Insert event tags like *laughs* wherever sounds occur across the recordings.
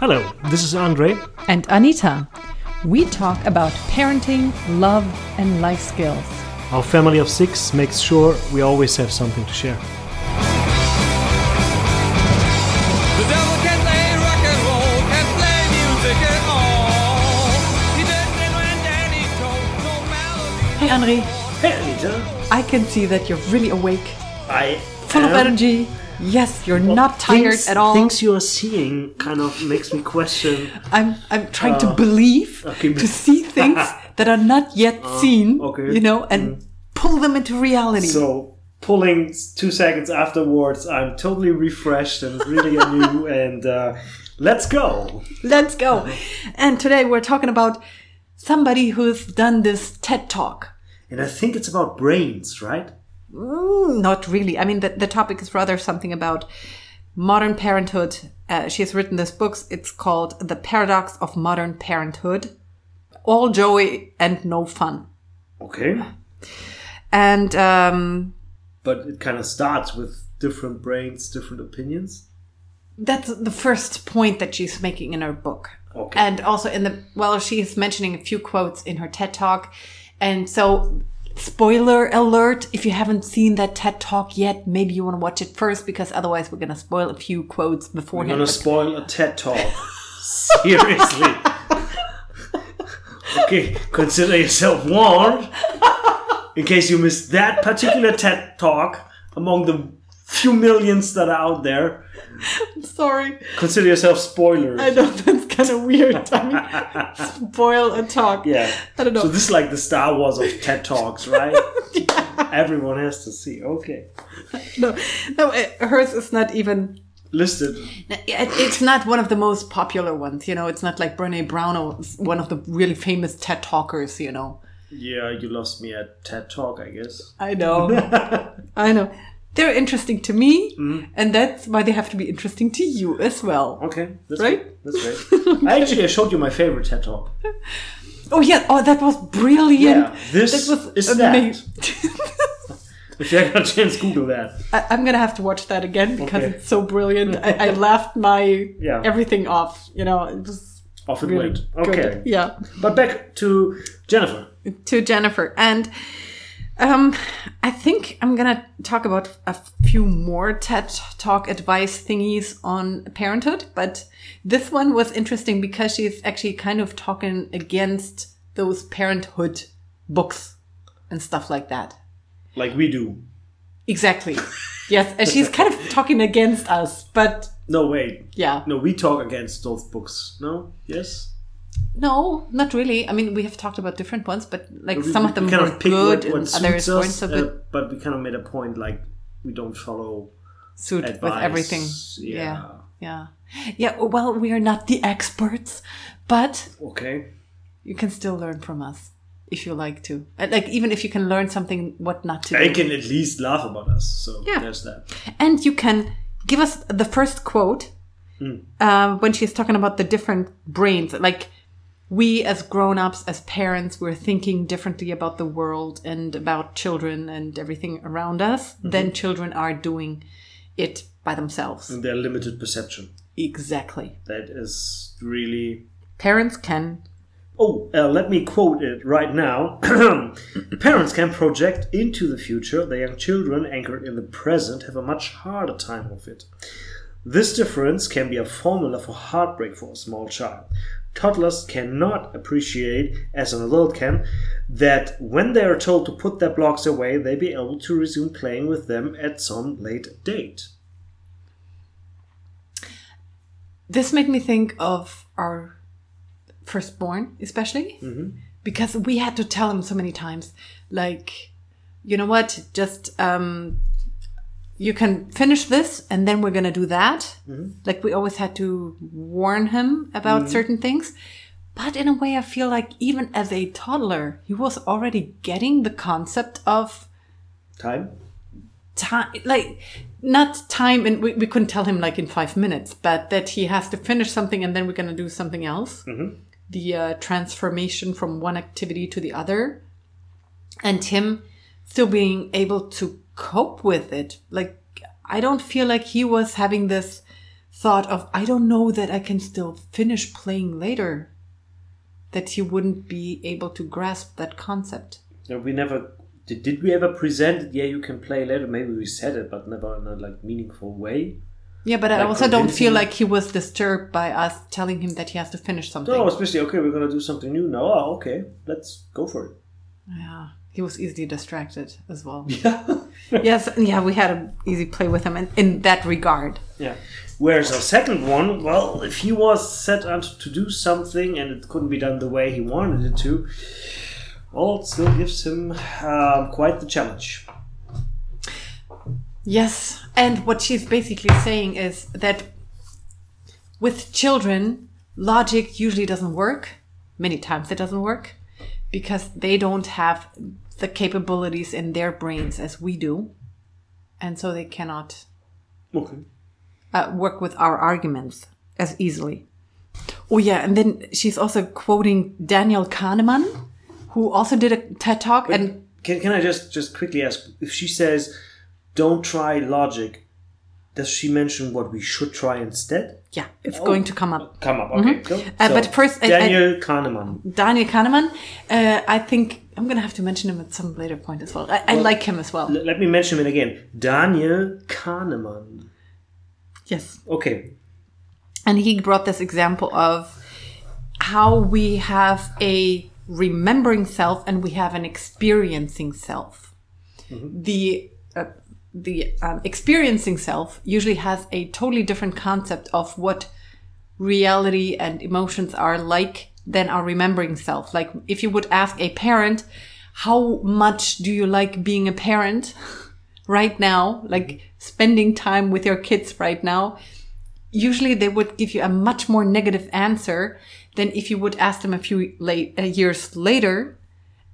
Hello, this is Andre. And Anita. We talk about parenting, love, and life skills. Our family of six makes sure we always have something to share. The devil can play rock and roll, can play music at all. He did it when Danny told no melody. Hey, Andre. Hey, Anita. I can see that you're really awake, I full of energy. Yes, you're Well, not tired things- at all. Things you are seeing kind of makes me question. I'm I'm trying to believe, Uh, okay. to see *laughs* things that are not yet seen, okay. you know, and pull them into reality. So, pulling two seconds afterwards, I'm totally refreshed and really anew. *laughs* and uh, let's go. Let's go. And today we're talking about somebody who's done this TED Talk. And I think it's about brains, right? Mm, not really. I mean, the, the topic is rather something about modern parenthood. Uh, she has written this book. It's called The Paradox of Modern Parenthood. All joy and no fun. Okay. And um, But it kind of starts with different brains, different opinions. that's the first point that she's making in her book. Okay. And also in the, well, she's mentioning a few quotes in her TED Talk. And so, spoiler alert, if you haven't seen that TED Talk yet, maybe you want to watch it first because otherwise we're going to spoil a few quotes We're gonna spoil a TED talk. Seriously. *laughs* okay, consider yourself warned. In case you missed that particular TED talk among the few millions that are out there, I'm *laughs* Sorry. consider yourself spoilers. I know *laughs* that's kind of weird. I mean, *laughs* spoil a talk. Yeah. I don't know. So this is like the Star Wars of TED Talks, right? Everyone has to see. Okay. no, no, eh, it, hers is not even. Listed. It's not one of the most popular ones. You know, it's not like Brene Brown or one of the really famous TED talkers. You know. Yeah, you lost me at TED Talk, I guess. I know. I know. They're interesting to me, Mm-hmm. and that's why they have to be interesting to you as well. Okay, that's Right? great. That's great. *laughs* I actually I showed you my favorite TED Talk. Oh yeah! Oh, that was brilliant. Yeah, this that was is that. amazing. *laughs* If you got a chance, Google that. I, I'm gonna have to watch that again because Okay. it's so brilliant. I, I laughed my Yeah. everything off. You know, it was Off it really went. good. Okay. Yeah. But back to Jennifer. To Jennifer and. Um, I think I'm gonna talk about a few more TED Talk advice thingies on parenthood, but this one was interesting because she's actually kind of talking against those parenthood books and stuff like that. Like we do. Exactly. yes, and she's kind of *laughs* talking against us, but No, wait. yeah. No, we talk against those books. No? Yes? No, not really. I mean, we have talked about different ones, but like We- some of them kind were of good what, what and others suits weren't us, so uh, but we kind of made a point like we don't follow Suit with everything. Yeah. Yeah. Yeah. Yeah. Well, we are not the experts, but Okay. you can still learn from us if you like to. Uh, Like, even if you can learn something, what not to I do. can at least laugh about us. So Yeah. there's that. And you can give us the first quote uh, when she's talking about the different brains. Like, we as grown ups, as parents, we're thinking differently about the world and about children and everything around us than children are doing it by themselves. And their limited perception. Exactly. That is really Parents can. Oh, uh, let me quote it right now. *clears throat* Parents can project into the future. The young children anchored in the present have a much harder time of it. This difference can be a formula for heartbreak for a small child. Toddlers cannot appreciate, as an adult can, that when they are told to put their blocks away, they be able to resume playing with them at some late date. This made me think of our firstborn, especially because we had to tell him so many times, like, you know what, just um, you can finish this and then we're gonna do that. Mm-hmm. Like we always had to warn him about mm-hmm. certain things. But in a way, I feel like even as a toddler, he was already getting the concept of Time? time like not time and we, we couldn't tell him like in five minutes but that he has to finish something and then we're going to do something else mm-hmm. the uh, transformation from one activity to the other and him still being able to cope with it like i don't feel like he was having this thought of, I don't know that I can still finish playing later, that he wouldn't be able to grasp that concept. No, we never did. Did we ever present? it? Yeah, you can play later. Maybe we said it, but never in a like meaningful way. Yeah, but I also don't feel like he was disturbed by us telling him that he has to finish something. No, especially okay. We're gonna do something new. No, oh, ah, okay, let's go for it. Yeah, he was easily distracted as well. *laughs* Yeah. yes, yeah, we had an easy play with him in, in that regard. Yeah. Whereas our second one, well, if he was set out to do something and it couldn't be done the way he wanted it to, well, it still gives him um, quite the challenge. Yes, and what she's basically saying is that with children, logic usually doesn't work. Many times it doesn't work because they don't have the capabilities in their brains as we do. And so they cannot Okay. uh, work with our arguments as easily. Oh, yeah, and then she's also quoting Daniel Kahneman, who also did a TED talk. And Can, can I just just quickly ask if she says, "Don't try logic"? Does she mention what we should try instead? yeah, it's going to come up. Come up, okay. Go. Uh, but first, I- I- Daniel Kahneman. Daniel Kahneman, uh, I think I'm going to have to mention him at some later point as well. I, I like him as well. L- let me mention him again. Daniel Kahneman. Yes. Okay. And he brought this example of how we have a remembering self and we have an experiencing self. The uh, the um, experiencing self usually has a totally different concept of what reality and emotions are like than our remembering self. Like if you would ask a parent, how much do you like being a parent *laughs* right now? Like spending time with your kids right now? Usually they would give you a much more negative answer than if you would ask them a few late, uh, years later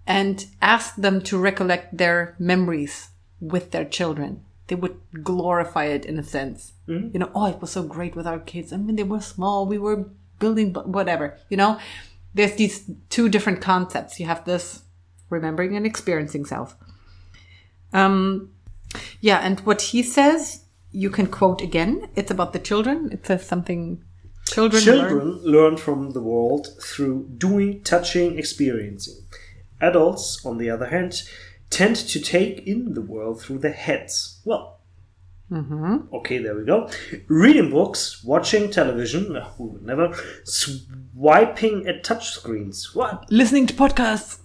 and ask them to recollect their memories with their children. They would glorify it in a sense. You know, oh, it was so great with our kids. I mean, they were small. We were building, whatever. You know, there's these two different concepts. You have this remembering and experiencing self. Um, yeah, and what he says, you can quote again. It's about the children. It says something. Children, learn- Children learn from the world through doing, touching, experiencing. Adults, on the other hand, tend to take in the world through their heads. Well, okay, there we go. Reading books, watching television, who would never, swiping at touchscreens. What? listening to podcasts.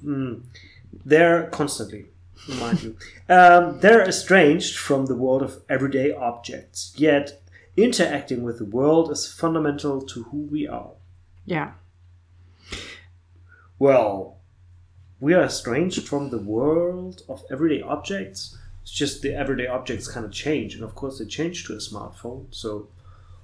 They're constantly, mind you. *laughs* Um, they're estranged from the world of everyday objects, yet interacting with the world is fundamental to who we are. Yeah. Well, we are estranged from the world of everyday objects. It's just the everyday objects kind of change, and of course, they change to a smartphone. So,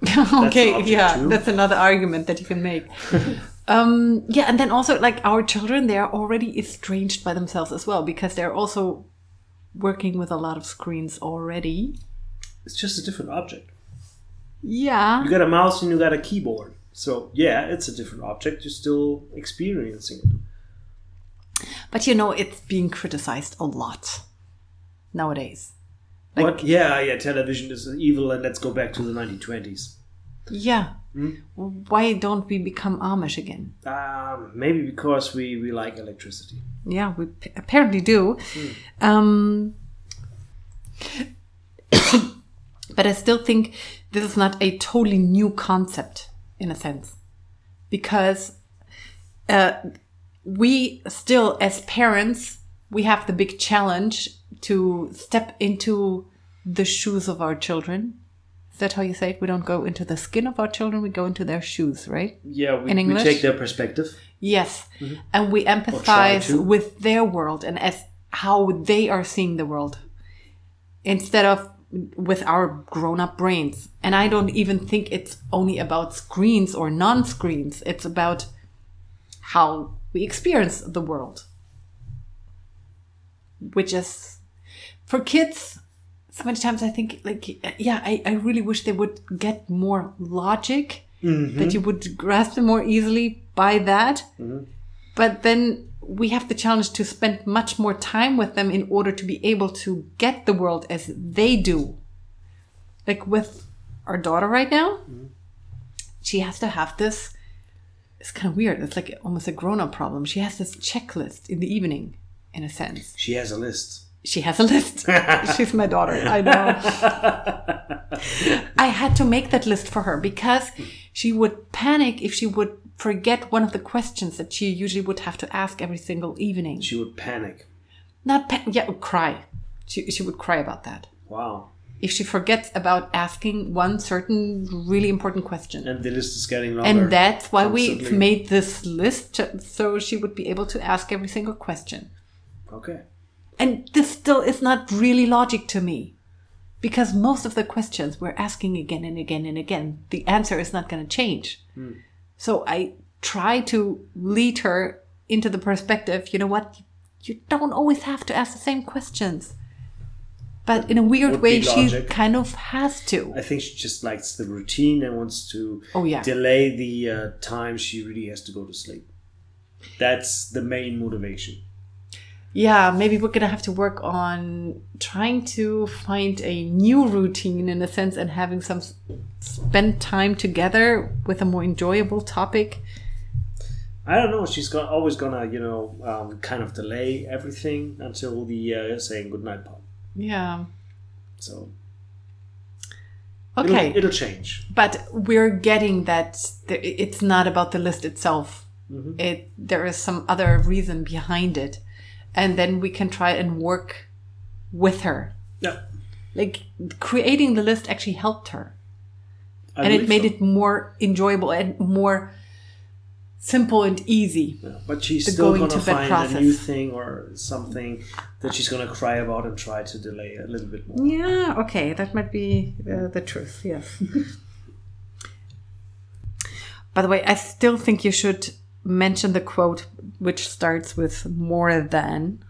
*laughs* okay, yeah, too. that's another argument that you can make. *laughs* um, yeah, and then also like our children, they are already estranged by themselves as well because they're also working with a lot of screens already. it's just a different object. Yeah. You got a mouse and you got a keyboard. So, yeah, it's a different object. You're still experiencing it. But you know, it's being criticized a lot nowadays. Like- what? Yeah, yeah, television is evil, and let's go back to the 1920s. Yeah. Why don't we become Amish again? Um, maybe because we, we like electricity. Yeah, we p- apparently do. Um, *coughs* but I still think this is not a totally new concept in a sense. Because uh, we still, as parents, we have the big challenge to step into the shoes of our children. Is that how you say it? We don't go into the skin of our children, we go into their shoes, right? Yeah, we, In we take their perspective. Yes. Mm-hmm. And we empathize with their world and as how they are seeing the world instead of with our grown up brains. And I don't even think it's only about screens or non screens, it's about how we experience the world. Which is for kids, so many times I think, like, yeah, I, I really wish they would get more logic, that you would grasp them more easily by that. But then we have the challenge to spend much more time with them in order to be able to get the world as they do. Like with our daughter right now, Mm-hmm. she has to have this. It's kind of weird. It's like almost a grown up problem. She has this checklist in the evening, in a sense. She has a list. She has a list. *laughs* She's my daughter. I know. *laughs* I had to make that list for her because she would panic if she would forget one of the questions that she usually would have to ask every single evening. She would panic. Not pa- yeah, cry. She she would cry about that Wow. If she forgets about asking one certain really important question. And the list is getting longer. And that's why we made this list so she would be able to ask every single question. Okay. And this still is not really logic to me. Because most of the questions we're asking again and again and again, the answer is not going to change. Hmm. So I try to lead her into the perspective you know what? You don't always have to ask the same questions. But in a weird way, she kind of has to. I think she just likes the routine and wants to Oh, yeah. delay the uh, time she really has to go to sleep. That's the main motivation. Yeah, maybe we're gonna have to work on trying to find a new routine in a sense and having some spend time together with a more enjoyable topic. I don't know. She's got, always gonna, you know, um, kind of delay everything until the uh, saying goodnight part. Yeah. So it'll- Okay. it'll, change. but we're getting that it's not about the list itself. Mm-hmm. It there is some other reason behind it, and then we can try and work with her. Yeah, Like creating the list actually helped her. I and it made so. it more enjoyable and more simple and easy. Yeah, but she's still going to find a new thing or something that she's gonna cry about and try to delay a little bit more. Yeah, okay, that might be uh, the truth, yes. *laughs* By the way, I still think you should mention the quote which starts with more than,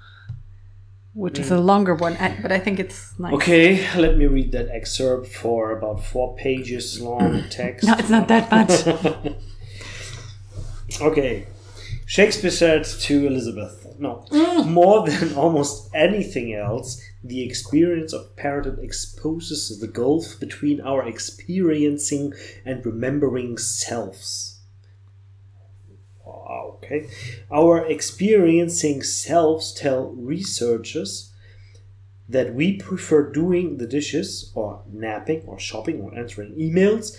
which is a longer one, but I think it's nice. Okay, let me read that excerpt for about four pages long *laughs* text. No, it's not that much. *laughs* Okay. Shakespeare said to Elizabeth, no, mm. more than almost anything else, the experience of parenthood exposes the gulf between our experiencing and remembering selves. Okay. Our experiencing selves tell researchers that we prefer doing the dishes or napping or shopping or answering emails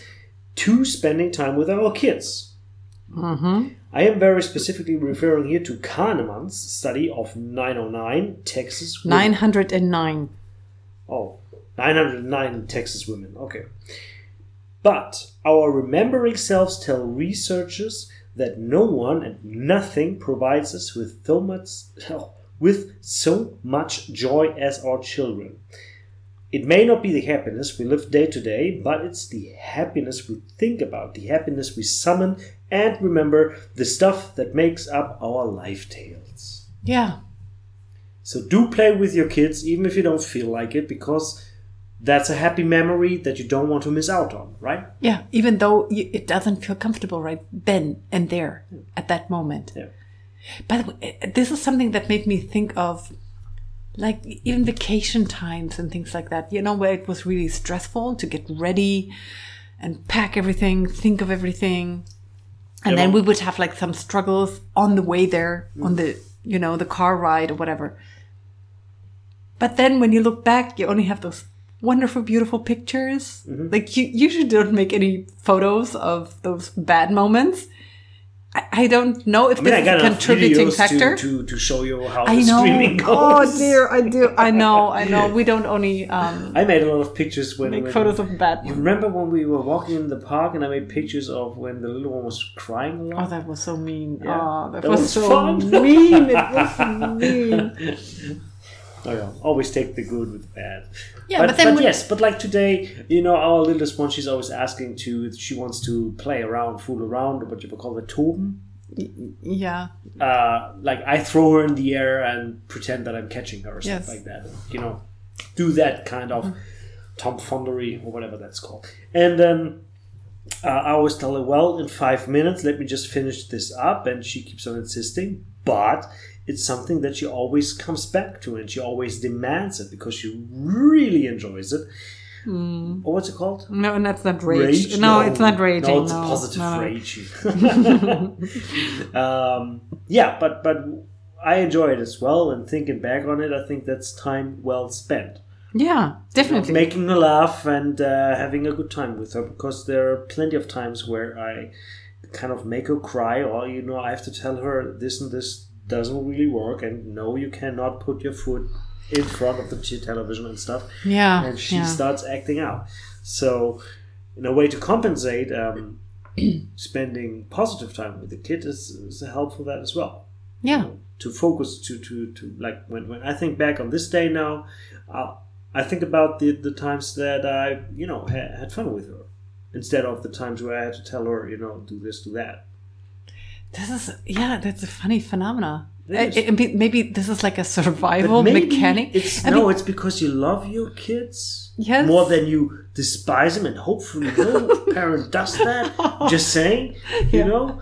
to spending time with our kids. Mm-hmm. I am very specifically referring here to Kahneman's study of 909 Texas women. 909. Oh, 909 Texas women. Okay. But our remembering selves tell researchers that no one and nothing provides us with so much *laughs* with so much joy as our children. It may not be the happiness we live day to day, but it's the happiness we think about, the happiness we summon and remember, the stuff that makes up our life tales. Yeah. So do play with your kids, even if you don't feel like it, because that's a happy memory that you don't want to miss out on, right? Yeah, even though it doesn't feel comfortable right then and there at that moment. Yeah. By the way, this is something that made me think of like even vacation times and things like that, you know, where it was really stressful to get ready and pack everything, think of everything. And Yeah, then well- we would have like some struggles on the way there, on the, you know, the car ride or whatever. But then when you look back, you only have those wonderful, beautiful pictures. Mm-hmm. Like you usually don't make any photos of those bad moments. I, I don't know if I mean, I this got is a enough contributing videos factor. to, to, to show you how I the know. streaming *laughs* goes. Oh dear, I do. *laughs* I know. I know. We don't only um, I made a lot of pictures when, make when photos of bad. You remember when we were walking in the park and I made pictures of when the little one was crying a lot? Oh, that was so mean. Yeah. Oh, that, That was, was so fun. mean. It was *laughs* mean. Oh, yeah. Always take the good with the bad. Yeah, but, but then when- yes, but like today, you know, our littlest one, she's always asking to, she wants to play around, fool around, or what you would call it, toben. Yeah. Uh, like I throw her in the air and pretend that I'm catching her or something Yes. like that. You know, do that kind of tomfoolery or whatever that's called. And then uh, I always tell her, well, in five minutes, let me just finish this up. And she keeps on insisting. But it's something that she always comes back to and she always demands it because she really enjoys it. Or what's it called? No, and that's not rage. No, it's not raging. No, it's no, positive no, no. rage. *laughs* um, yeah, but but I enjoy it as well. And thinking back on it, I think that's time well spent. Yeah, definitely. Making a laugh and uh, having a good time with her because there are plenty of times where I kind of make her cry, or you know, I have to tell her this and this doesn't really work, and no, you cannot put your foot in front of the t- television and stuff yeah, and she yeah. starts acting out. So, in a way to compensate, um, *clears throat* spending positive time with the kid is, is a help for that as well. yeah, To focus, to to to like when when I think back on this day now, uh, I think about the the times that I you know had, had fun with her, instead of the times where I had to tell her you know do this do that. This is yeah, that's a funny phenomena. It it- maybe this is like a survival mechanic. It's I no, mean, it's because you love your kids Yes. more than you despise them, and hopefully no parent does that. Just saying, you know.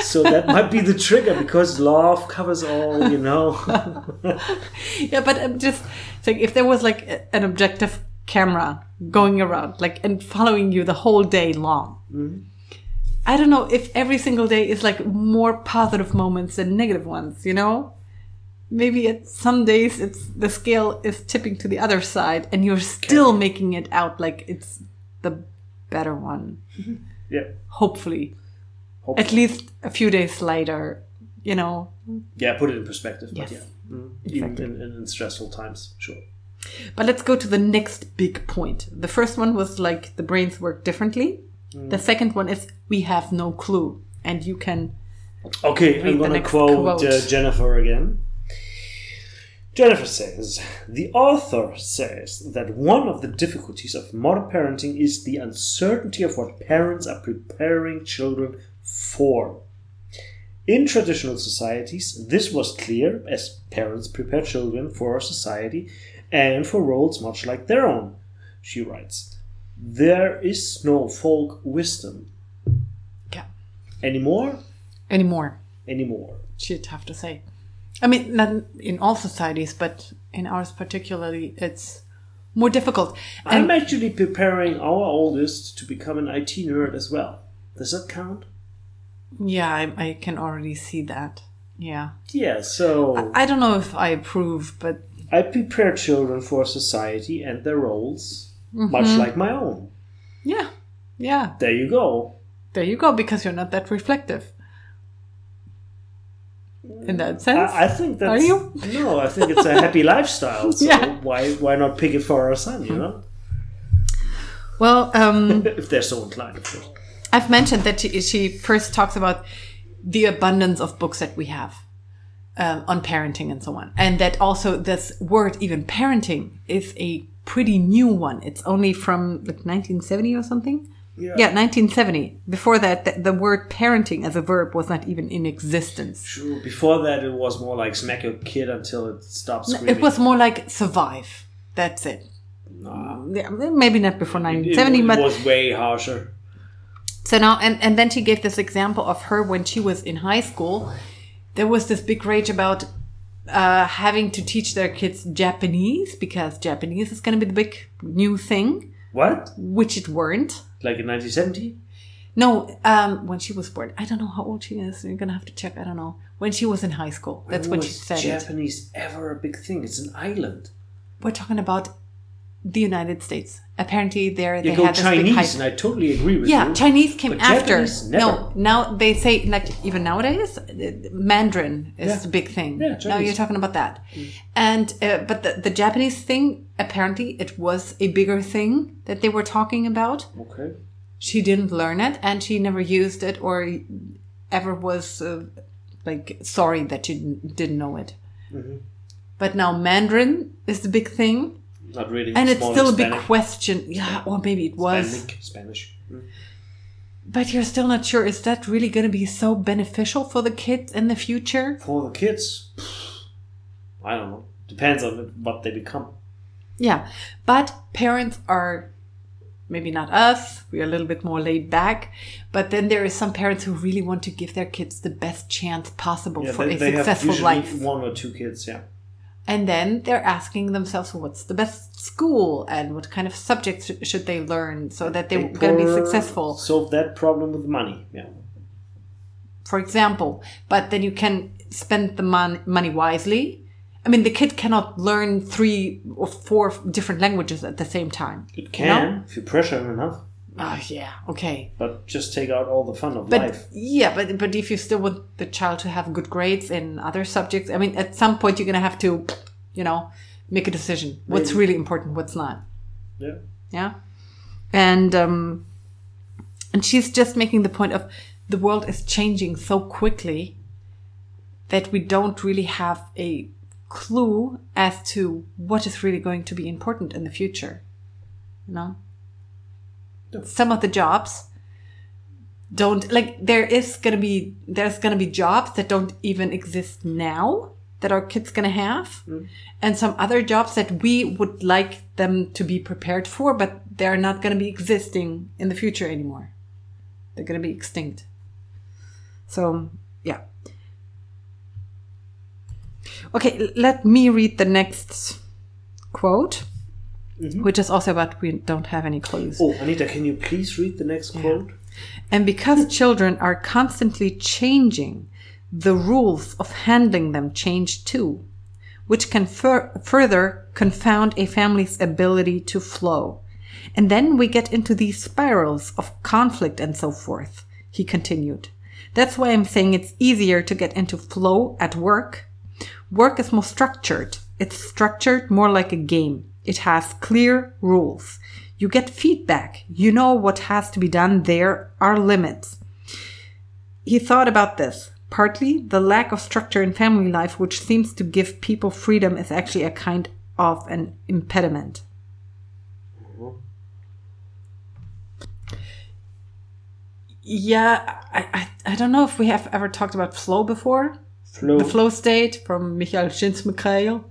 So that might be the trigger because love covers all, you know. *laughs* *laughs* yeah, but I'm just saying if there was like an objective camera going around, like and following you the whole day long. Mm-hmm. I don't know if every single day is like more positive moments than negative ones. You know, maybe at some days it's the scale is tipping to the other side, and you're still making it out like it's the better one. yeah. Hopefully, Hope- at least a few days later. You know, yeah, put it in perspective. Yes. But yeah, mm, even in, in, in stressful times, sure. But let's go to the next big point. The first one was like the brains work differently. Mm. The second one is we have no clue. And you can. Okay, I'm going to quote, quote. Uh, Jennifer again. Jennifer says, The author says that one of the difficulties of modern parenting is the uncertainty of what parents are preparing children for. In traditional societies, this was clear as parents prepare children for society and for roles much like their own. She writes, There is no folk wisdom Yeah. anymore, Anymore, anymore. she'd have to say. I mean, not in all societies, but in ours particularly, it's more difficult. I'm actually preparing our oldest to become an IT nerd as well. Does that count? yeah, I, I can already see that. Yeah. Yeah, so I don't know if I approve, but I prepare children for society and their roles, much Mm-hmm. like my own. yeah. Yeah. There you go. There you go, because you're not that reflective. In that sense. I, I think that's Are you? no. I think it's a *laughs* happy lifestyle. So Yeah. why why not pick it for our son? You know, well, um, *laughs* if they're so inclined, of course. I've mentioned that she, she first talks about the abundance of books that we have um, on parenting and so on. And that also this word, even parenting, is a pretty new one. It's only from like 1970 or something. Yeah. Yeah, 1970. Before that, the, the word parenting as a verb was not even in existence. True. Before that, it was more like smack your kid until it stops screaming. It was more like survive. That's it. Nah. Yeah, maybe not before It, 1970, it but was way harsher. So now, and, and then she gave this example of her when she was in high school. There was this big rage about uh, having to teach their kids Japanese because Japanese is going to be the big new thing, What? which it weren't. Like in 1970? No, um, when she was born, I don't know how old she is. You're gonna have to check. I don't know when she was in high school. That's when she was said it. Japanese ever a big thing? It's an island. We're talking about the United States. Apparently, there You they go had this Chinese, and I totally agree with Yeah, you. Chinese came after. Japanese, never. No, now they say like even nowadays, uh, Mandarin is Yeah. the big thing. Yeah, Chinese. now you're talking about that, and uh, but the, the Japanese thing apparently it was a bigger thing that they were talking about. Okay. She didn't learn it, and she never used it or ever was uh, like sorry that she didn't, didn't know it. Mm-hmm. But now Mandarin is the big thing, Not really. and it's still a big question. Yeah, or maybe it was. Hispanic, Spanish. Mm. But you're still not sure, is that really going to be so beneficial for the kids in the future? For the kids, I don't know. Depends on what they become. Yeah. But parents are maybe not us, we're a little bit more laid back. But then there is some parents who really want to give their kids the best chance possible Yeah, for they, a they successful life. one or two kids. Yeah. And then they're asking themselves what's the best school and what kind of subjects sh- should they learn so that they're going to be successful. Solve that problem with money. Yeah. for example. But then you can spend the mon- money wisely. I mean, the kid cannot learn three or four different languages at the same time. It you can know? if you pressure him enough, Oh, yeah, okay. but just take out all the fun of But life. yeah, but but if you still want the child to have good grades in other subjects, I mean, at some point you're gonna have to, you know, make a decision. What's Maybe. really important, what's not. Yeah. Yeah. And um and she's just making the point of the world is changing so quickly that we don't really have a clue as to what is really going to be important in the future. You know? Some of the jobs don't like there is gonna be there's gonna be jobs that don't even exist now that our kids gonna have mm. and some other jobs that we would like them to be prepared for but they're not gonna be existing in the future anymore. They're gonna be extinct. So yeah. Okay let me read the next quote Mm-hmm. which is also about we don't have any clues Oh, Anita, can you please read the next quote? and because *laughs* children are constantly changing, the rules of handling them change too, which can fur- further confound a family's ability to flow. And then we get into these spirals of conflict and so forth, he continued. That's why I'm saying it's easier to get into flow at work. Work is more structured. It's structured more like a game. It has clear rules. You get feedback. You know what has to be done. There are limits. He thought about this. Partly, the lack of structure in family life, which seems to give people freedom, is actually a kind of an impediment. Yeah, I, I, I don't know if we have ever talked about flow before. Flow. The flow state from Michael Csikszentmihalyi,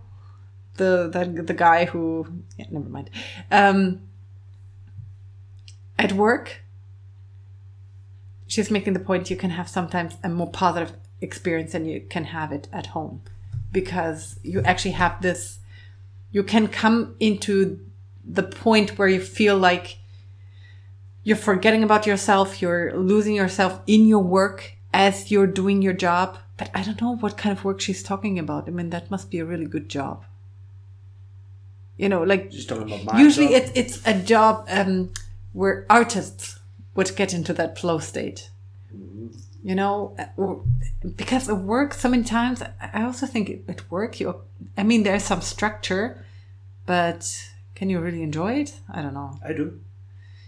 the, the the guy who yeah, never mind. Um, at work, she's making the point you can have sometimes a more positive experience than you can have it at home because you actually have this you can come into the point where you feel like you're forgetting about yourself you're losing yourself in your work as you're doing your job but i don't know what kind of work she's talking about i mean that must be a really good job you know like Just talking about my usually job. it's it's a job um, where artists would get into that flow state. You know uh, because at work so many times i also think at work you i mean there's some structure but can you really enjoy it? I don't know. I do.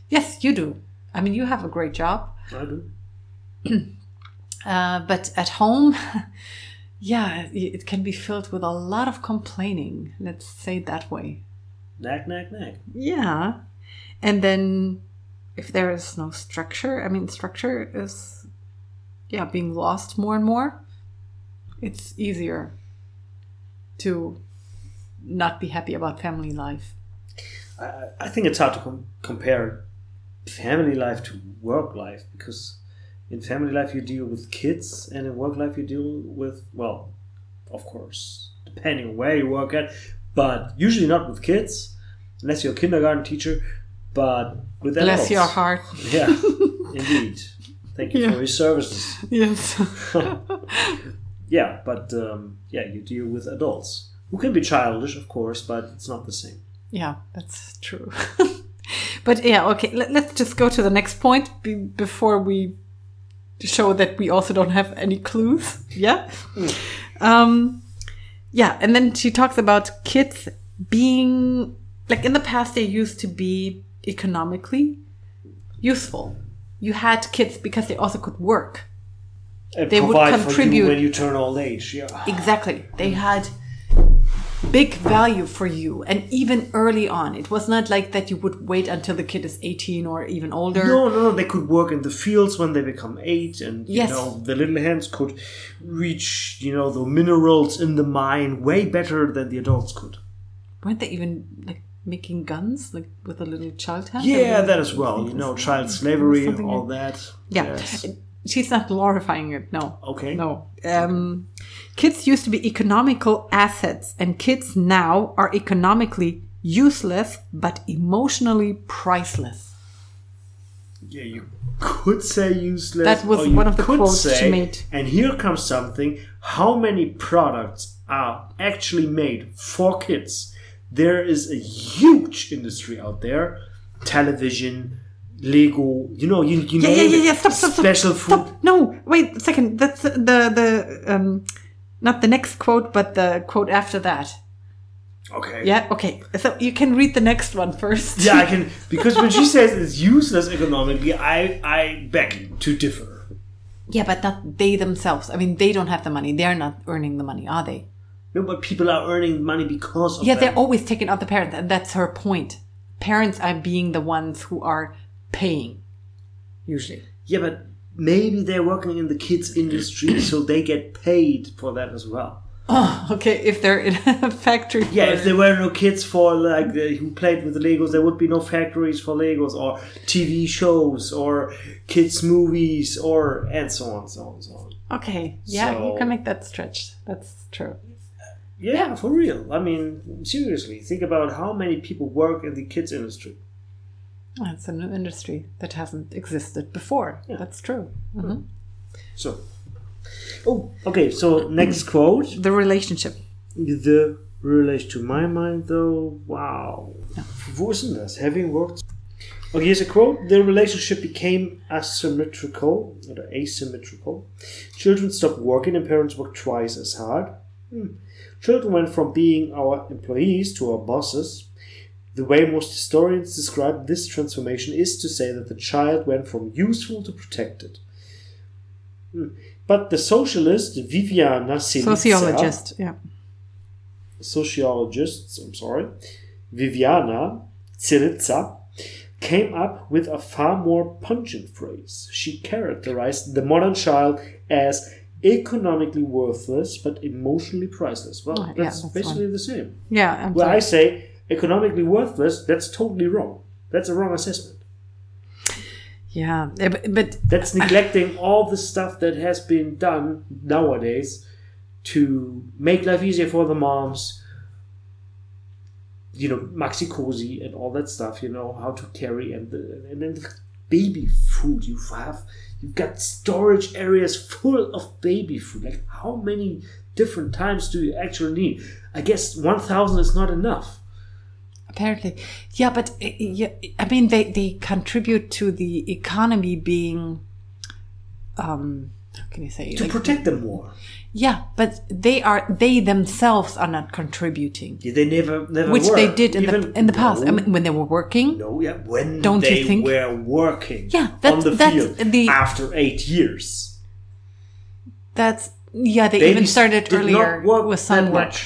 yes you do. I mean you have a great job. I do. *clears throat* uh, but at home *laughs* yeah it can be filled with a lot of complaining let's say that way Nag, nag, nag. Yeah. And then if there is no structure, I mean, structure is, yeah, being lost more and more. It's easier to not be happy about family life. I, I- I think it's hard to com- compare family life to work life because in family life you deal with kids and in work life you deal with, well, of course, depending where you work at, but usually not with kids, unless you're a kindergarten teacher, but with Bless adults. your heart. *laughs* Yeah, indeed. Thank you Yeah. for your services. Yes. *laughs* *laughs* Yeah, but um, yeah, you deal with adults who can be childish, of course, but it's not the same. yeah, that's true. but yeah, okay, let, let's just go to the next point be, before we show that we also don't have any clues. *laughs* Yeah. Um, yeah, and then she talks about kids being like in the past they used to be economically useful. You had kids because they also could work. And They would contribute- you when you turn old age. Yeah. Exactly. They had big value for you and even early on. It was not like that you would wait until the kid is 18 or even older. No, no, no. They could work in the fields when they become eight, and you Yes. know the little hands could reach, you know, the minerals in the mine way better than the adults could. Weren't they even like making guns like with a little child hand? Yeah, that as well. You know, child slavery, all that. Yeah. Yes. She's not glorifying it. No. Okay. No. Um, kids used to be economical assets, and kids now are economically useless but emotionally priceless. Yeah, you could say useless. That was one of the quotes she made. And here comes something. How many products are actually made for kids? There is a huge industry out there. Television, Lego, you know, you, you Yeah, yeah, yeah, yeah. Stop, stop, stop. Special food. Stop. No, wait a second. That's the the um, not the next quote, but the quote after that. Okay. Yeah. Okay. So you can read the next one first. Yeah, I can *laughs* because when she says it's useless economically, I I beg to differ. Yeah, but not they themselves. I mean, they don't have the money. They're not earning the money, are they? No, but people are earning money because of Yeah, them. they're always taking out the parents, and that's her point. Parents are being the ones who are paying, usually. Yeah, but maybe they're working in the kids industry, so they get paid for that as well. Oh, okay. If they're in a *laughs* factory. Yeah, if there were no kids for like the, who played with the Legos, there would be no factories for Legos or TV shows or kids movies or and so on, so on, so on. Okay. Yeah, you can make that stretch. That's true. Yeah, for real. I mean, seriously, think about how many people work in the kids industry. That's a new industry that hasn't existed before. That's true. Mhm. So, oh, okay. So next *clears throat* quote. The relationship. The relation to my mind, though, wow. Wo ist denn das? Having worked. Okay, here's a quote. The relationship became asymmetrical or asymmetrical. Children stopped working and parents worked twice as hard. Hmm. Children went from being our employees to our bosses. The way most historians describe this transformation is to say that the child went from useful to protected. Hmm. But the socialist Viviana Zelizer, Sociologist. Yeah. sociologists, I'm sorry, Viviana Zelizer, came up with a far more pungent phrase. She characterized the modern child as economically worthless but emotionally priceless. Well, Oh, yeah, that's, that's basically the same. Yeah. I'm Where sorry. I say economically worthless, that's totally wrong. That's a wrong assessment. yeah. eh, But, but That's *laughs* neglecting all the stuff that has been done nowadays to make life easier for the moms. You know, Maxi-Cosi and all that stuff. You know how to carry and the, and then the baby food you have. You've got storage areas full of baby food. Like how many different times do you actually need? I guess one thousand is not enough. Apparently, yeah. But eh, yeah, I mean, they they contribute to the economy being. Um, how can you say? To Like- protect them more. yeah, but they are they themselves are not contributing, Yeah, they never, never which were. they did in Even- the in the past. I mean, when they were working. No, yeah, when Don't you they think- were working Yeah, on the that's field the- after eight years. That's yeah. They, They even started earlier with some work. much.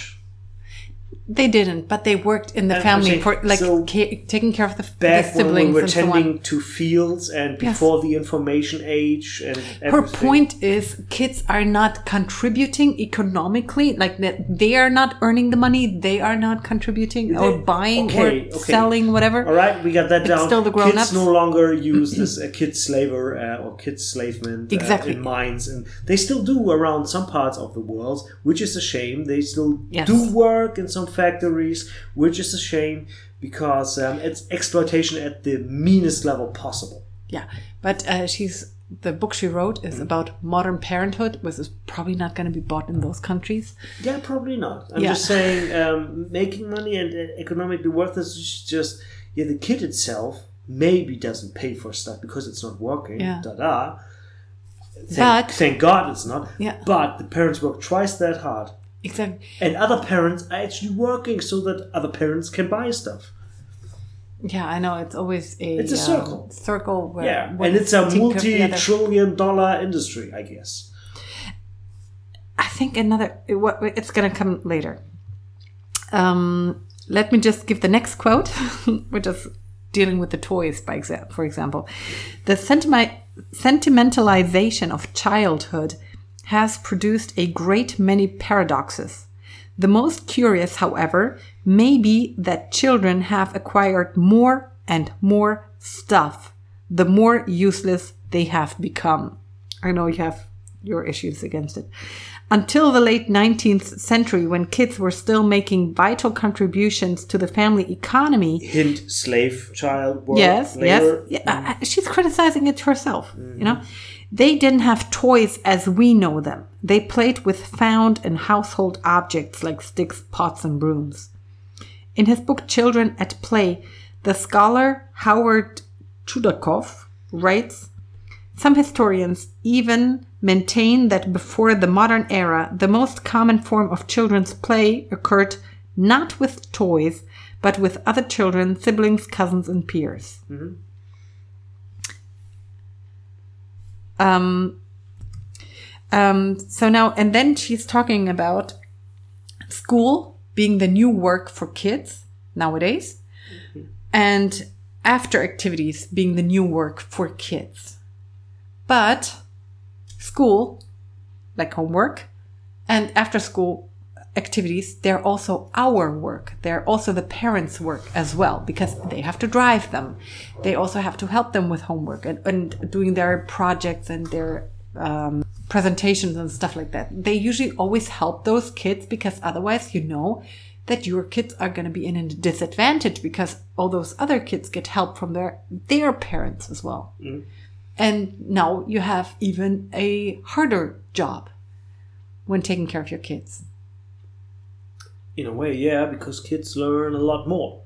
They didn't, but they worked in the That's family for like So, ca- taking care of the, the Back when we siblings were and so tending on. to fields and Yes. before the information age and Her point is, kids are not contributing economically. Like that, they are not earning the money. They are not contributing or They- buying okay, or okay. selling whatever. All right, we got that down. still the grown-ups. Kids no longer *clears throat* use this uh, kid slaver uh, or kid slavement uh, Exactly. in mines, and they still do around some parts of the world, which is a shame. They still Yes. do work in some factories, which is a shame because um, it's exploitation at the meanest level possible. Yeah, but uh, she's the book she wrote is about modern parenthood, which is probably not going to be bought in those countries. Yeah, probably not. I'm Yeah. just saying, um, making money and uh, economically worthless is just yeah. The kid itself maybe doesn't pay for stuff because it's not working. Yeah. Da da. Thank, But- thank God it's not. Yeah. But the parents work twice that hard, Exactly. and other parents are actually working so that other parents can buy stuff. Yeah, I know. It's always a It's a um, circle. circle where Yeah, and it's a is taking care of the other. multi-trillion-dollar industry, I guess. I think another. what It's going to come later. Um, let me just give the next quote, *laughs* which is dealing with the toys, by example. For example, the sentiment, sentimentalization of childhood has produced a great many paradoxes. The most curious, however, may be that children have acquired more and more stuff the more useless they have become. I know you have your issues against it. Until the late 19th century, when kids were still making vital contributions to the family economy, Hint slave child work. yes, labor. yes, yeah, uh, she's criticizing it herself. You know, they didn't have toys as we know them. They played with found and household objects like sticks, pots, and brooms. In his book Children at Play, the scholar Howard Chudacoff writes Some historians even maintain that before the modern era, the most common form of children's play occurred not with toys, but with other children, siblings, cousins, and peers. Mm-hmm. Um, um, so now, and then she's talking about school being the new work for kids nowadays, and after activities being the new work for kids. But school, like homework, and after school activities, they're also our work. They're also the parents' work as well because they have to drive them. They also have to help them with homework and, and doing their projects and their um, presentations and stuff like that. They usually always help those kids because otherwise, you know, that your kids are going to be in a disadvantage because all those other kids get help from their their parents as well. And now you have even a harder job when taking care of your kids. In a way, yeah, because kids learn a lot more.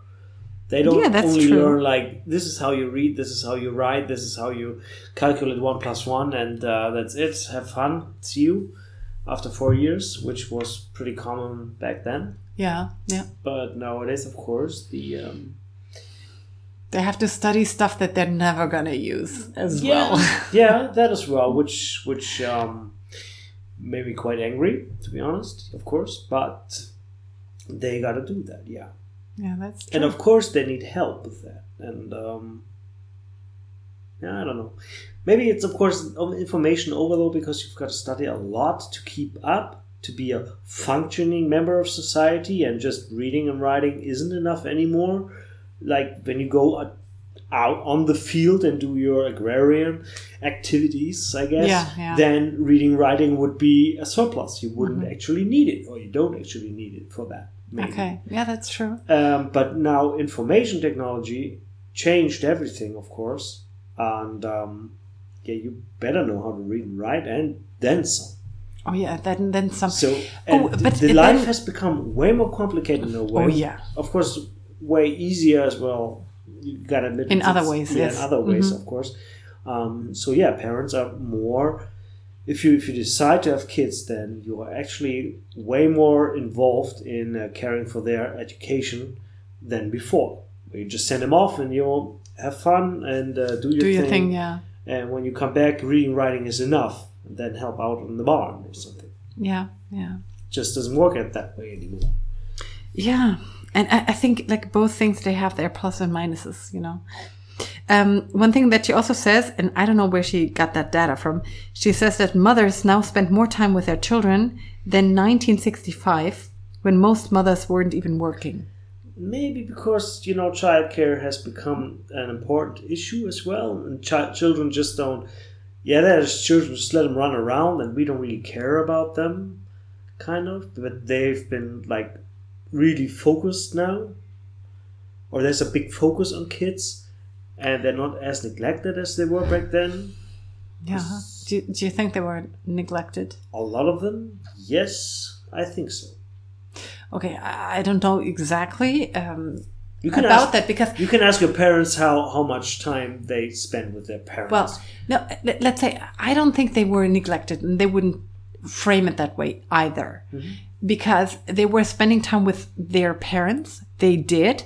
They don't Yeah, that's only true. learn like this is how you read, this is how you write, this is how you calculate one plus one, and uh, that's it. Have fun. See you after four years, which was pretty common back then. Yeah, yeah. But nowadays, of course, the um, They have to study stuff that they're never to use as yeah, well. *laughs* yeah, that as well, which which um, made me quite angry, to be honest. Of course, but they got to do that, yeah. yeah, that's true. and of course they need help with that and um yeah i don't know maybe it's of course information overload because you've got to study a lot to keep up to be a functioning member of society and just reading and writing isn't enough anymore like when you go out on the field and do your agrarian activities i guess Yeah, yeah. then reading writing would be a surplus you wouldn't Mm-hmm. actually need it or you don't actually need it for that maybe. Okay, yeah, that's true. Um, but now information technology changed everything, of course, and um, yeah, you better know how to read and write, and then some. Oh yeah, then then some. So, Oh, but the then- life has become way more complicated in a way. Oh, yeah. of course, way easier as well. You gotta admit In other ways, yeah, yes. Mm-hmm. in other ways, of course. Um, so yeah, parents are more. If you if you decide to have kids, then you are actually way more involved in uh, caring for their education than before. You just send them off and you have fun and uh, do your do your thing. thing, yeah, And when you come back, reading writing is enough. And then help out on the barn or something. yeah, yeah, Just doesn't work out that way anymore. yeah. And I, I think like both things, they have their plus and minuses. You know. Um, one thing that she also says, and I don't know where she got that data from, she says that mothers now spend more time with their children than 1965, when most mothers weren't even working. Maybe because you know childcare has become an important issue as well, and chi- children just don't. Yeah, there's children just let them run around, and we don't really care about them, kind of. But they've been like really focused now, or there's a big focus on kids, and they're not as neglected as they were back then. Yeah. Do, you- do you think they were neglected? A lot of them, yes, I think so. Okay, I, I don't know exactly um, You can about ask, that because You can ask your parents how how much time they spend with their parents. Well, no, let- let's say I don't think they were neglected and they wouldn't frame it that way either. Because they were spending time with their parents. They did,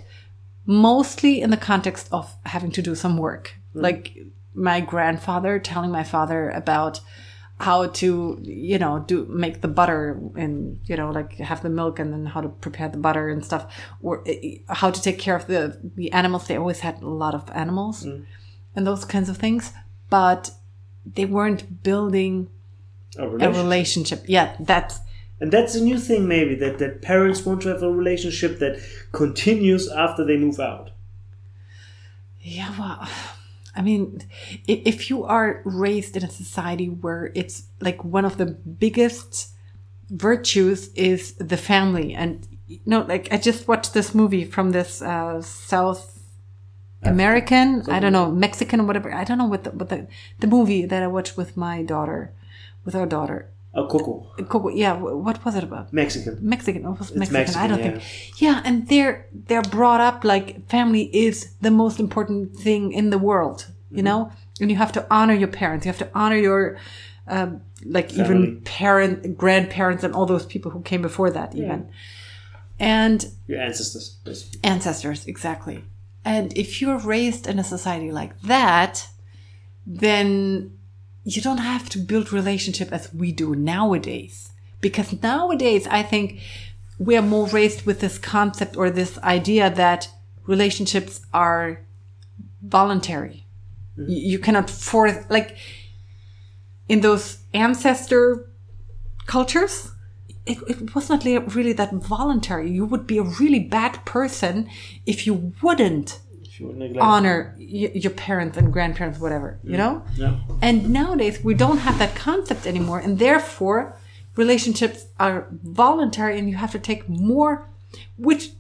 mostly in the context of having to do some work. Mm. Like my grandfather telling my father about how to, you know, do make the butter and, you know, like have the milk and then how to prepare the butter and stuff, or uh, how to take care of the, the animals. They always had a lot of animals mm. and those kinds of things, but they weren't building a a relationship. relationship. Yeah, that's And that's a new thing, maybe that, that parents want to have a relationship that continues after they move out. yeah. Well, I mean, i- if you are raised in a society where it's like one of the biggest virtues is the family, and you know, like I just watched this movie from this uh, South American, I don't know, Mexican or whatever. I don't know what the what the the movie that I watched with my daughter, with our daughter. Coco. Coco- Yeah, what was it about? Mexican. Mexican. Mexican. Mexican, I don't yeah. think. Yeah, and they're they're brought up like family is the most important thing in the world. Mm-hmm. You know, and you have to honor your parents. You have to honor your, um, like Family. even parent, grandparents, and all those people who came before that, even. And Your ancestors, basically. ancestors exactly and if you're raised in a society like that then you don't have to build relationship as we do nowadays. Because nowadays i think we are more raised with this concept or this idea that relationships are voluntary. Y- you cannot force like in those ancestor cultures it, it was not really that voluntary. You would be a really bad person if you wouldn't you neglect. honor y- your parents and grandparents whatever you know Yeah. and nowadays we don't have that concept anymore and therefore relationships are voluntary and you have to take more which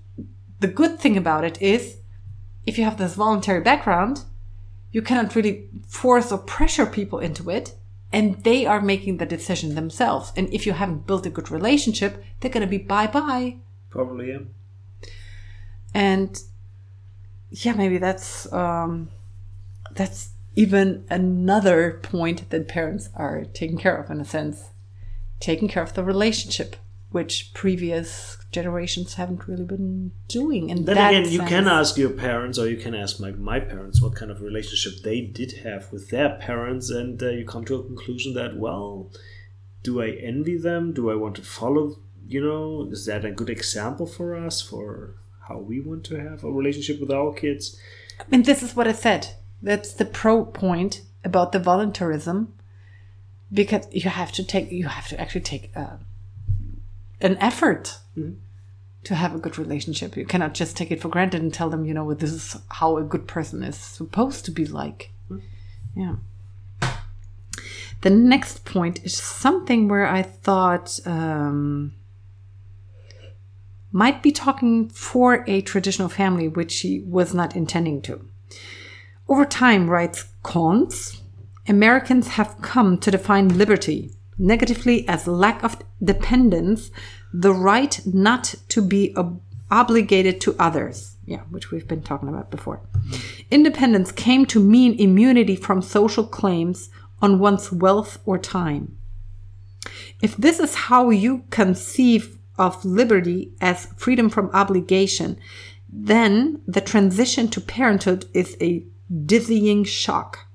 the good thing about it is if you have this voluntary background you cannot really force or pressure people into it and they are making the decision themselves and if you haven't built a good relationship they're going to be bye bye Probably, yeah. and yeah maybe that's um that's even another point that parents are taking care of in a sense taking care of the relationship which previous generations haven't really been doing in Then that again, you can ask your parents, or you can ask my, my parents, what kind of relationship they did have with their parents, and uh, you come to a conclusion that, well, do I envy them? Do I want to follow? You know, is that a good example for us for how we want to have a relationship with our kids? I mean, this is what i said. That's the pro point about the voluntarism because you have to take you have to actually take uh, an effort to have a good relationship. You cannot just take it for granted and tell them you know this is how a good person is supposed to be like. Yeah. The next point is something where i thought um, might be talking for a traditional family which she was not intending to over time, writes Coontz, Americans have come to define liberty negatively as lack of dependence, the right not to be ob- obligated to others. Yeah, which we've been talking about before. Independence came to mean immunity from social claims on one's wealth or time. If this is how you conceive of liberty as freedom from obligation, then the transition to parenthood is a dizzying shock.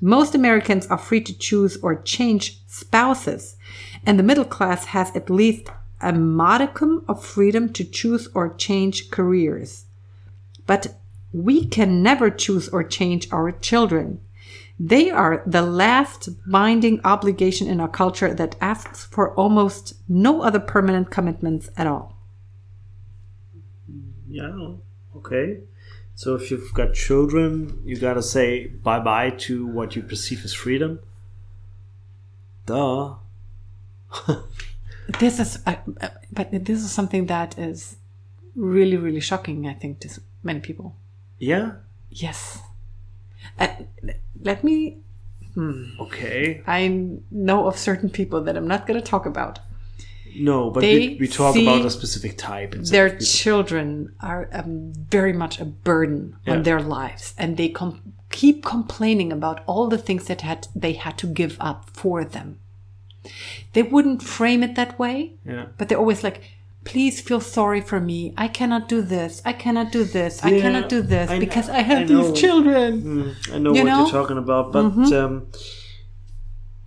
Most Americans are free to choose or change spouses, and the middle class has at least a modicum of freedom to choose or change careers. But we can never choose or change our children. They are the last binding obligation in our culture that asks for almost no other permanent commitments at all. Yeah, okay. So if you've got children, you gotta say bye bye to what you perceive as freedom. Duh. This is, uh, uh, but this is something that is really, really shocking. I think to many people. Yeah. Yes. Uh, let me. Okay. I know of certain people that I'm not going to talk about. No, but They we, we talk about a specific type. Their children are um, very much a burden Yeah. on their lives, and they com- keep complaining about all the things that had they had to give up for them. They wouldn't frame it that way, yeah. but they're always like, "Please feel sorry for me. I cannot do this. I cannot do this. I cannot do this I because I have I these children." Mm, I know You what know? you're talking about, but um,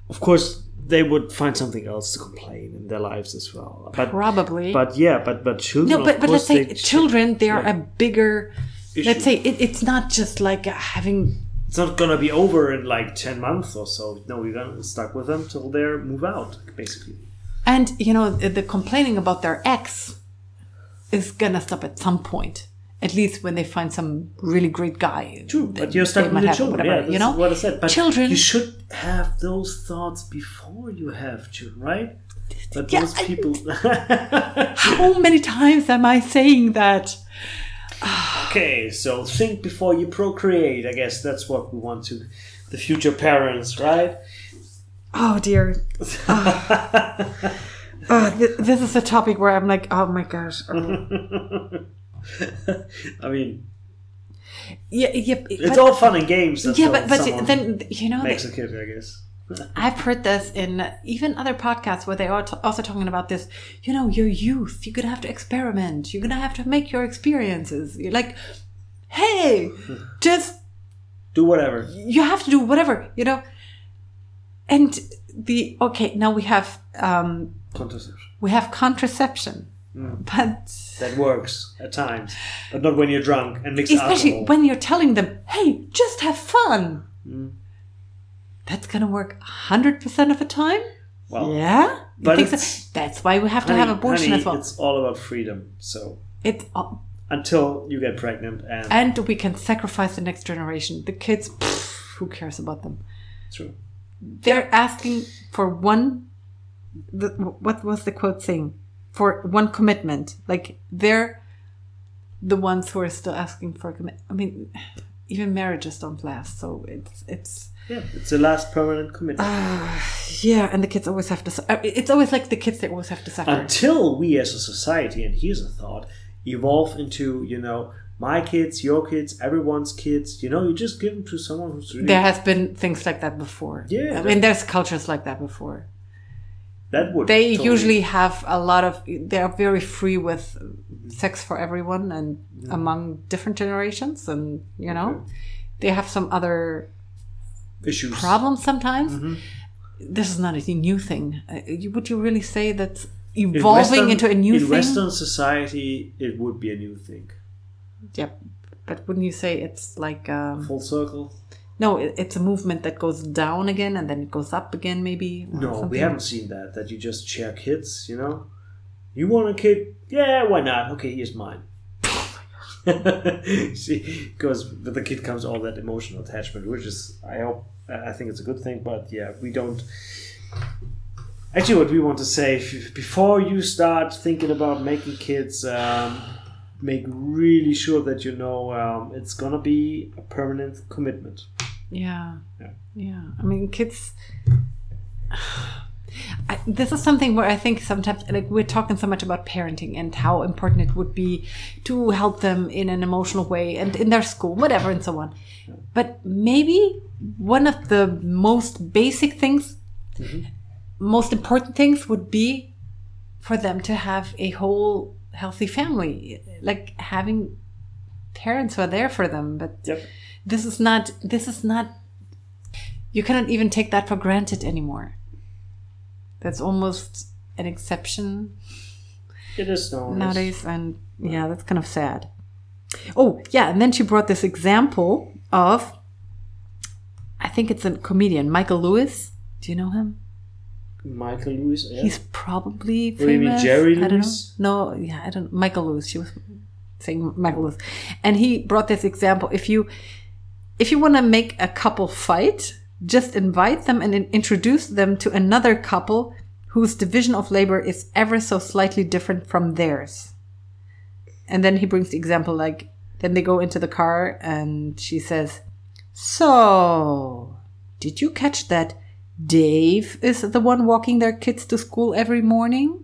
of course they would find something else to complain in their lives as well. But Probably. but yeah, but but children. no, but, but let's say they- children, they are yeah. a bigger. Issue. Let's say it, it's not just like having it's not gonna be over in like ten months or so. No, we're gonna stuck with them till they move out, basically. And you know, the the complaining about their ex is gonna stop at some point. At least when they find some really great guy. True, but you're stuck with have, children. whatever, yeah, you know? what I said. But Children- you should have those thoughts before you have children, right? But Yeah, I- people. *laughs* How many times am I saying that? okay, so think before you procreate. I guess that's what we want to the future parents, right? Oh dear. Oh, *laughs* th- this is a topic where I'm like, oh my gosh. Oh. *laughs* I mean, Yeah, yeah. it's but, all fun and games. yeah, but but then you know makes a kid, I guess. *laughs* I've heard this in even other podcasts where they are t- also talking about this. You know, your youth. You're gonna have to experiment. You're gonna have to make your experiences. You're like, hey, just Do whatever. you have to do whatever. You know. And the okay now we have um Contraception. we have contraception, but That works at times, but not when you're drunk and mix especially alcohol. when you're telling them, "Hey, just have fun." That's gonna work hundred percent of the time. well, Yeah, But so? it's- that's why we have to have abortion honey, as well. It's all about freedom. So It's uh, until you get pregnant and, and we can sacrifice the next generation. The kids, pff, who cares about them? true. They're asking for one. The, what was the quote saying? For one commitment. Like they're the ones who are still asking for a commit. I mean, even marriages don't last. So it's it's Yeah, it's the last permanent commitment. yeah, and the kids always have to. su- uh, It's always like the kids they always have to suffer. until we as a society, and here's a thought, evolve into, you know, my kids, your kids, everyone's kids, you know, you just give them to someone who's really, there has been things like that before. Yeah, I mean, there's cultures like that before. that would They totally- usually have a lot of. They are very free with sex for everyone and among different generations, and you know, they have some other issues. problems sometimes. Mm-hmm. This is not a new thing. Uh, would you really say that's In evolving Western- into a new in thing? Western society, it would be a new thing. Yep. But wouldn't you say it's like um, Full circle? no? It's a movement that goes down again and then it goes up again, maybe. No, we haven't seen that. That you just share kids, you know. You want a kid? Yeah, why not? Okay, here's mine. *laughs* See, because the kid comes all that emotional attachment, which is I hope I think it's a good thing. But yeah, we don't. Actually, what we want to say before you start thinking about making kids, um, make really sure that you know um, it's gonna be a permanent commitment. Yeah. Yeah. Yeah. I mean, kids. *sighs* I, this is something where I think sometimes, like, we're talking so much about parenting and how important it would be to help them in an emotional way and in their school, whatever, and so on. But maybe one of the most basic things, most important things would be for them to have a whole healthy family, like having parents who are there for them. But Yep. this is not this is not you cannot even take that for granted anymore. That's almost an exception. It is known as- nowadays and yeah that's kind of sad. Oh yeah and then she brought this example of i think it's a comedian michael lewis. Do you know him Michael Lewis. Yeah. he's probably What do you mean, famous Jerry i don't know Lewis? no yeah i don't michael lewis she was saying michael lewis and he brought this example if you if you want to make a couple fight just invite them and introduce them to another couple whose division of labor is ever so slightly different from theirs and then he brings the example like then they go into the car and she says so did you catch that dave is the one walking their kids to school every morning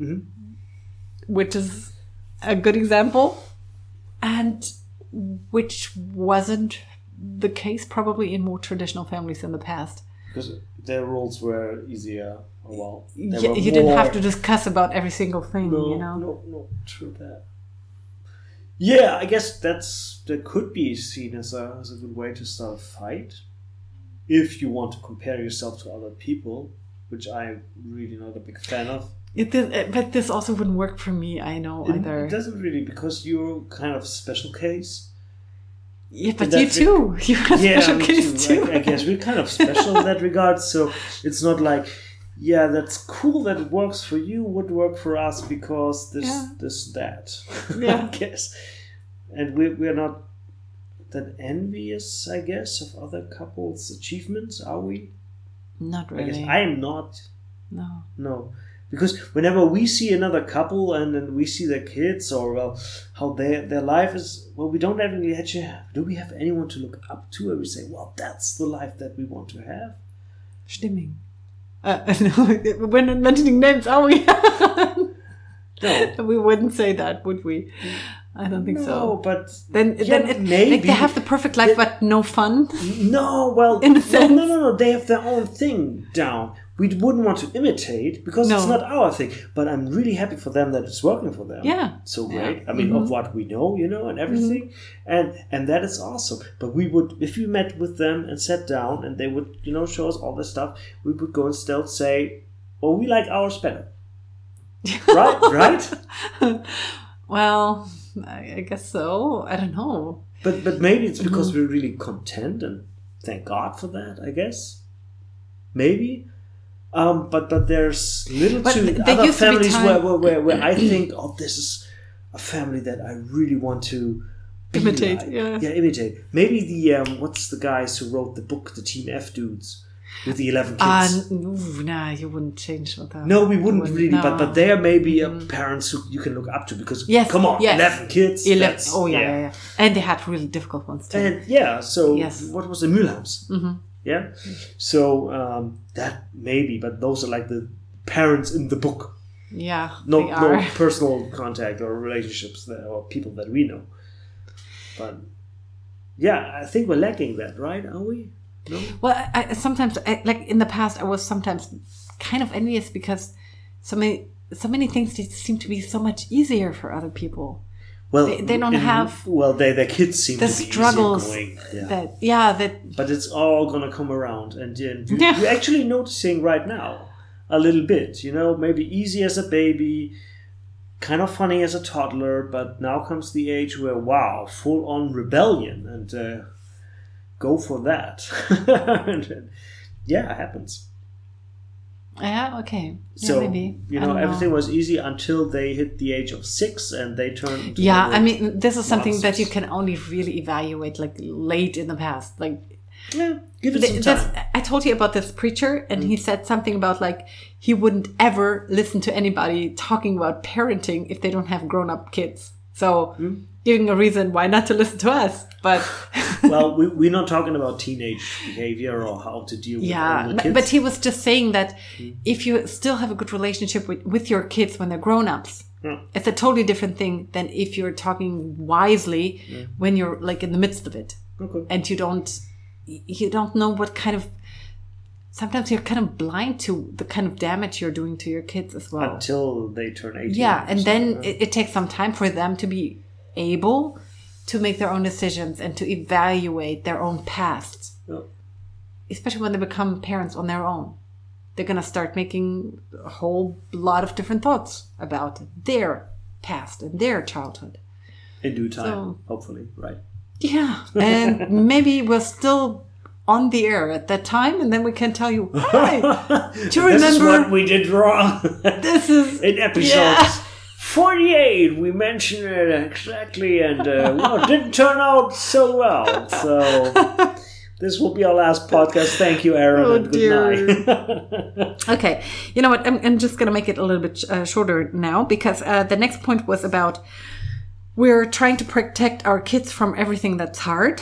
Mhm. which is a good example and which wasn't the case probably in more traditional families in the past because their roles were easier. Well, they you, you didn't have to discuss about every single thing No, you know no, no, true that. Yeah, I guess that's that could be seen as a as a good way to start a fight, if you want to compare yourself to other people, which I'm really not a big fan of. It did, uh, but this also wouldn't work for me i know It, either it doesn't really because you're kind of special case. yeah but you too *laughs* you're a yeah, special case too. too I, I guess we're kind of special in that *laughs* regard. So it's not like yeah, that's cool that it works for you, would work for us because this, Yeah. this, that. *laughs* Yeah. I guess. And we, we're not that envious, I guess, of other couples' achievements, are we? Not I guess really. I am not. no. No. Because whenever we see another couple and then we see their kids or well how their their life is well we don't have really actually do we have anyone to look up to and we say, Well that's the life that we want to have? Stimming. Uh, *laughs* no, we're not mentioning names, are we? *laughs* No. we wouldn't say that, would we? I don't think so. No, so. but Then, Yeah, then it, maybe. like they have the perfect life, but no fun. No, well, *laughs* In a no, sense. no, no, no. They have their own thing down. We wouldn't want to imitate because it's not our thing. But I'm really happy for them that it's working for them. Yeah. so Yeah. Mm-hmm. great. I mean, of what we know, you know, and everything, and and that is awesome. But we would, if we met with them and sat down, and they would, you know, show us all this stuff, we would go and still say, "Oh, we like ours *laughs* better." right, right. Well, I, I guess so. I don't know. But but maybe it's Mm-hmm. because we're really content and thank God for that. I guess maybe. Um, but but there's little But to th- other to families time- where, where, where where I think oh this is a family that I really want to Imitate, like. yeah. yeah imitate maybe the um, what's the guys who wrote the book the Team F dudes with the eleven Uh, kids. n- ooh, nah, you wouldn't change with that. no, we wouldn't Wouldn't- really, but no. but they are maybe uh, parents who you can look up to because Yes, come on, yes. eleven kids. Ele- that's- oh yeah, yeah, yeah, and they had really difficult ones too. And yeah, so Yes. what was the Mulhams? Mm-hmm. Yeah, so um, that maybe, but those are like the parents in the book. yeah, No, no *laughs* personal contact or relationships there or people that we know. But yeah, I think we're lacking that, right? Are we? No. Well, I, I sometimes, I, like in the past, I was sometimes kind of envious because so many, so many things seem to be so much easier for other people. Well, They- they don't in- have Well, they, their kids seem The to be struggles going. Yeah. that, yeah, that but it's all gonna come around, and, and you, Yeah. you're actually noticing right now a little bit. You know, maybe easy as a baby, kind of funny as a toddler, but now comes the age where wow, full on rebellion, and uh, go for that. and, *laughs* yeah, it happens. yeah, okay, yeah, So maybe you know, everything was easy until they hit the age of six, and they turned. Yeah, I mean, this is something that you can only really evaluate like late in the past, like yeah, give it Th- some time. Mm. I told you about this preacher, and he said something about like he wouldn't ever listen to anybody talking about parenting if they don't have grown up kids. So, Mm. Giving a reason why not to listen to us. But *laughs* well, we, we're not talking about teenage behavior or how to deal with yeah, but, kids. but he was just saying that Mm. if you still have a good relationship with, with your kids when they're grown ups, Yeah. it's a totally different thing than if you're talking wisely when you're like in the midst of it. Okay. and you don't you don't know what kind of sometimes you're kind of blind to the kind of damage you're doing to your kids as well until they turn 18. yeah and then it, it takes some time for them to be able to make their own decisions and to evaluate their own past yeah. especially when they become parents on their own they're going to start making a whole lot of different thoughts about their past and their childhood in due time, So- hopefully, right? Yeah, *laughs* and maybe we're still on the air at that time, and then we can tell you, hi, *laughs* do you remember what we did wrong. this is *laughs* in episode Yeah. 48, we mentioned it exactly, and uh, *laughs* well, it didn't turn out so well. So *laughs* this will be our last podcast. Thank you, Aaron, Oh, and good night. *laughs* okay. You know what? I'm, I'm just gonna make it a little bit uh, shorter now because uh, the next point was about we're trying to protect our kids from everything that's hard,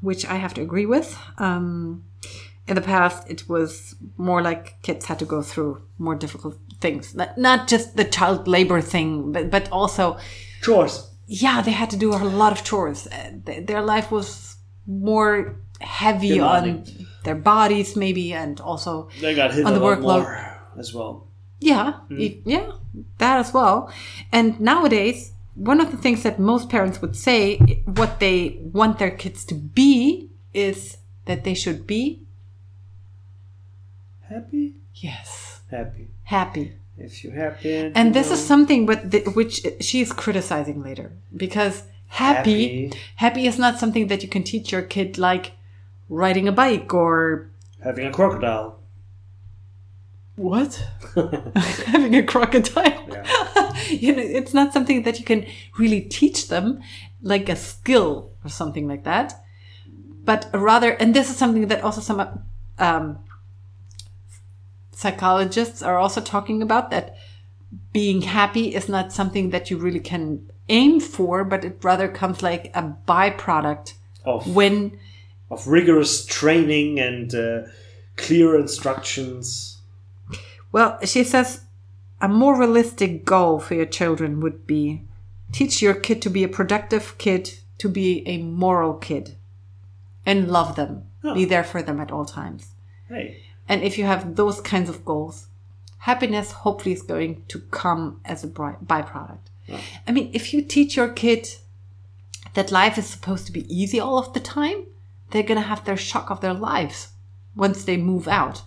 which I have to agree with. Um, in the past, it was more like kids had to go through more difficult things, not, just the child labor thing, but but also Chores. yeah, they had to do a lot of chores. Uh, Their life was more heavy on their bodies, maybe, and also They got hit On the workload. as well. yeah, e- yeah, that as well. And nowadays, one of the things that most parents would say, what they want their kids to be, is that they should be Happy? yes Happy. happy. If you're happy. And you this know, is something with the, which she is criticizing later because happy, Happy. happy is not something that you can teach your kid like riding a bike or having a crocodile. what? *laughs* *laughs* Having a crocodile? Yeah. *laughs* you know, it's not something that you can really teach them like a skill or something like that. But rather, and this is something that also some um, psychologists are also talking about that being happy is not something that you really can aim for, but it rather comes like a byproduct Of, when of rigorous training and uh, clear instructions. Well, she says a more realistic goal for your children would be teach your kid to be a productive kid, to be a moral kid, and love them. Oh. Be there for them at all times. Hey, And if you have those kinds of goals, happiness hopefully is going to come as a byproduct. I mean, if you teach your kid that life is supposed to be easy all of the time, they're going to have their shock of their lives once they move out.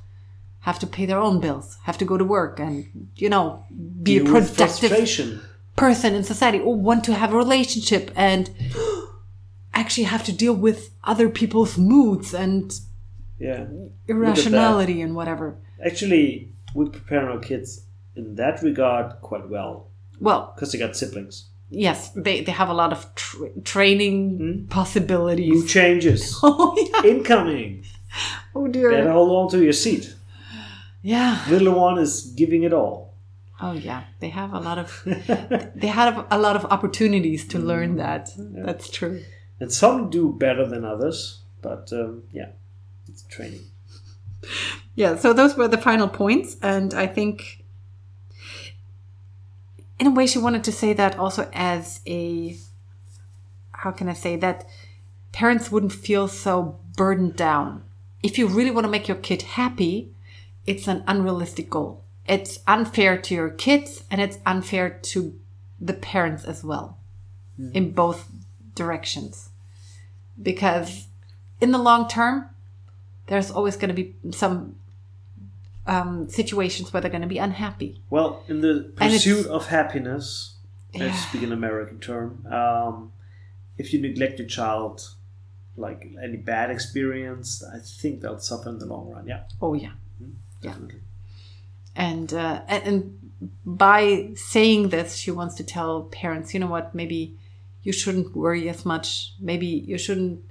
Have to pay their own bills, have to go to work, and, you know, be a deal with productive person in society or want to have a relationship and *gasps* actually have to deal with other people's moods and Yeah. irrationality and whatever. Actually, we prepare our kids in that regard quite well Well, because they got siblings. yes, they, they have a lot of tra- training New possibilities. changes *laughs* Oh, yeah. incoming. Oh, dear. Better hold on to your seat. Yeah. Little one is giving it all. Oh, yeah. They have a lot of, *laughs* they have a lot of opportunities to learn that. That's true. And some do better than others, but um, yeah, training. Yeah, so those were the final points. And I think, in a way, she wanted to say that also as a, how can I say that parents wouldn't feel so burdened down. If you really want to make your kid happy, it's an unrealistic goal. It's unfair to your kids and it's unfair to the parents as well hmm. in both directions. Because in the long term, there's always going to be some um, situations where they're going to be unhappy. Well, in the pursuit of happiness, Yeah. to speak an American term, um, if you neglect your child, like any bad experience, I think they'll suffer in the long run. Yeah, Oh yeah, definitely. and uh, and, and by saying this, she wants to tell parents, you know what, maybe you shouldn't worry as much. Maybe you shouldn't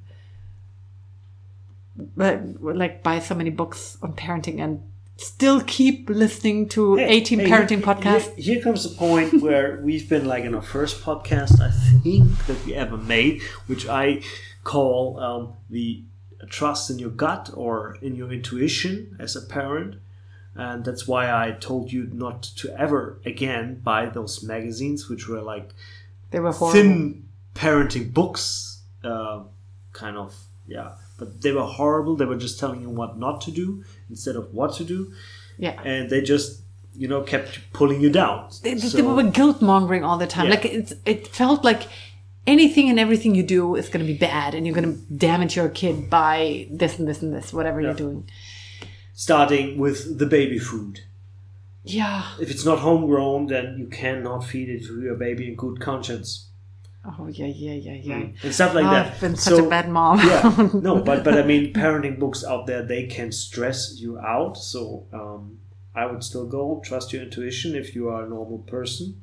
like buy so many books on parenting and still keep listening to Hey, 18 hey, parenting podcasts. Here, here comes the point *laughs* where we've been like in our first podcast, I think, that we ever made, which I call um, the trust in your gut or in your intuition as a parent. And that's why I told you not to ever again buy those magazines, which were like They were horrible. thin parenting books, uh, kind of, yeah. But they were horrible. They were just telling you what not to do instead of what to do Yeah. and they just you know kept pulling you down. they, they were guilt mongering all the time. Yeah. Like it's, it felt like anything and everything you do is going to be bad, and you're going to damage your kid by this and this and this, whatever you're doing. starting with the baby food. Yeah. If it's not homegrown, then you cannot feed it to your baby in good conscience Oh yeah, yeah, yeah, yeah. and stuff like Oh, that. I've been such a bad mom. yeah, *laughs* no, but but I mean, parenting books out there they can stress you out. So um, I would still go trust your intuition if you are a normal person.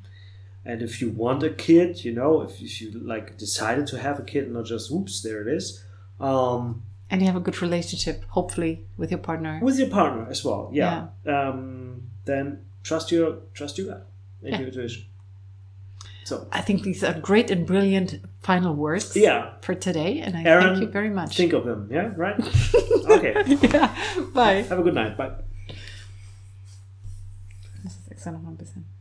And if you want a kid, you know, if, if you like decided to have a kid, not just oops, there it is. Um, and you have a good relationship, hopefully, with your partner. with your partner as well. Yeah. Um, then trust your trust your gut and Yeah. your intuition. So I think these are great and brilliant final words yeah, for today, and I Aaron, thank you very much. think of them. Yeah, right. *laughs* okay. yeah. Bye. Have a good night. Bye. Das ist extra noch ein bisschen.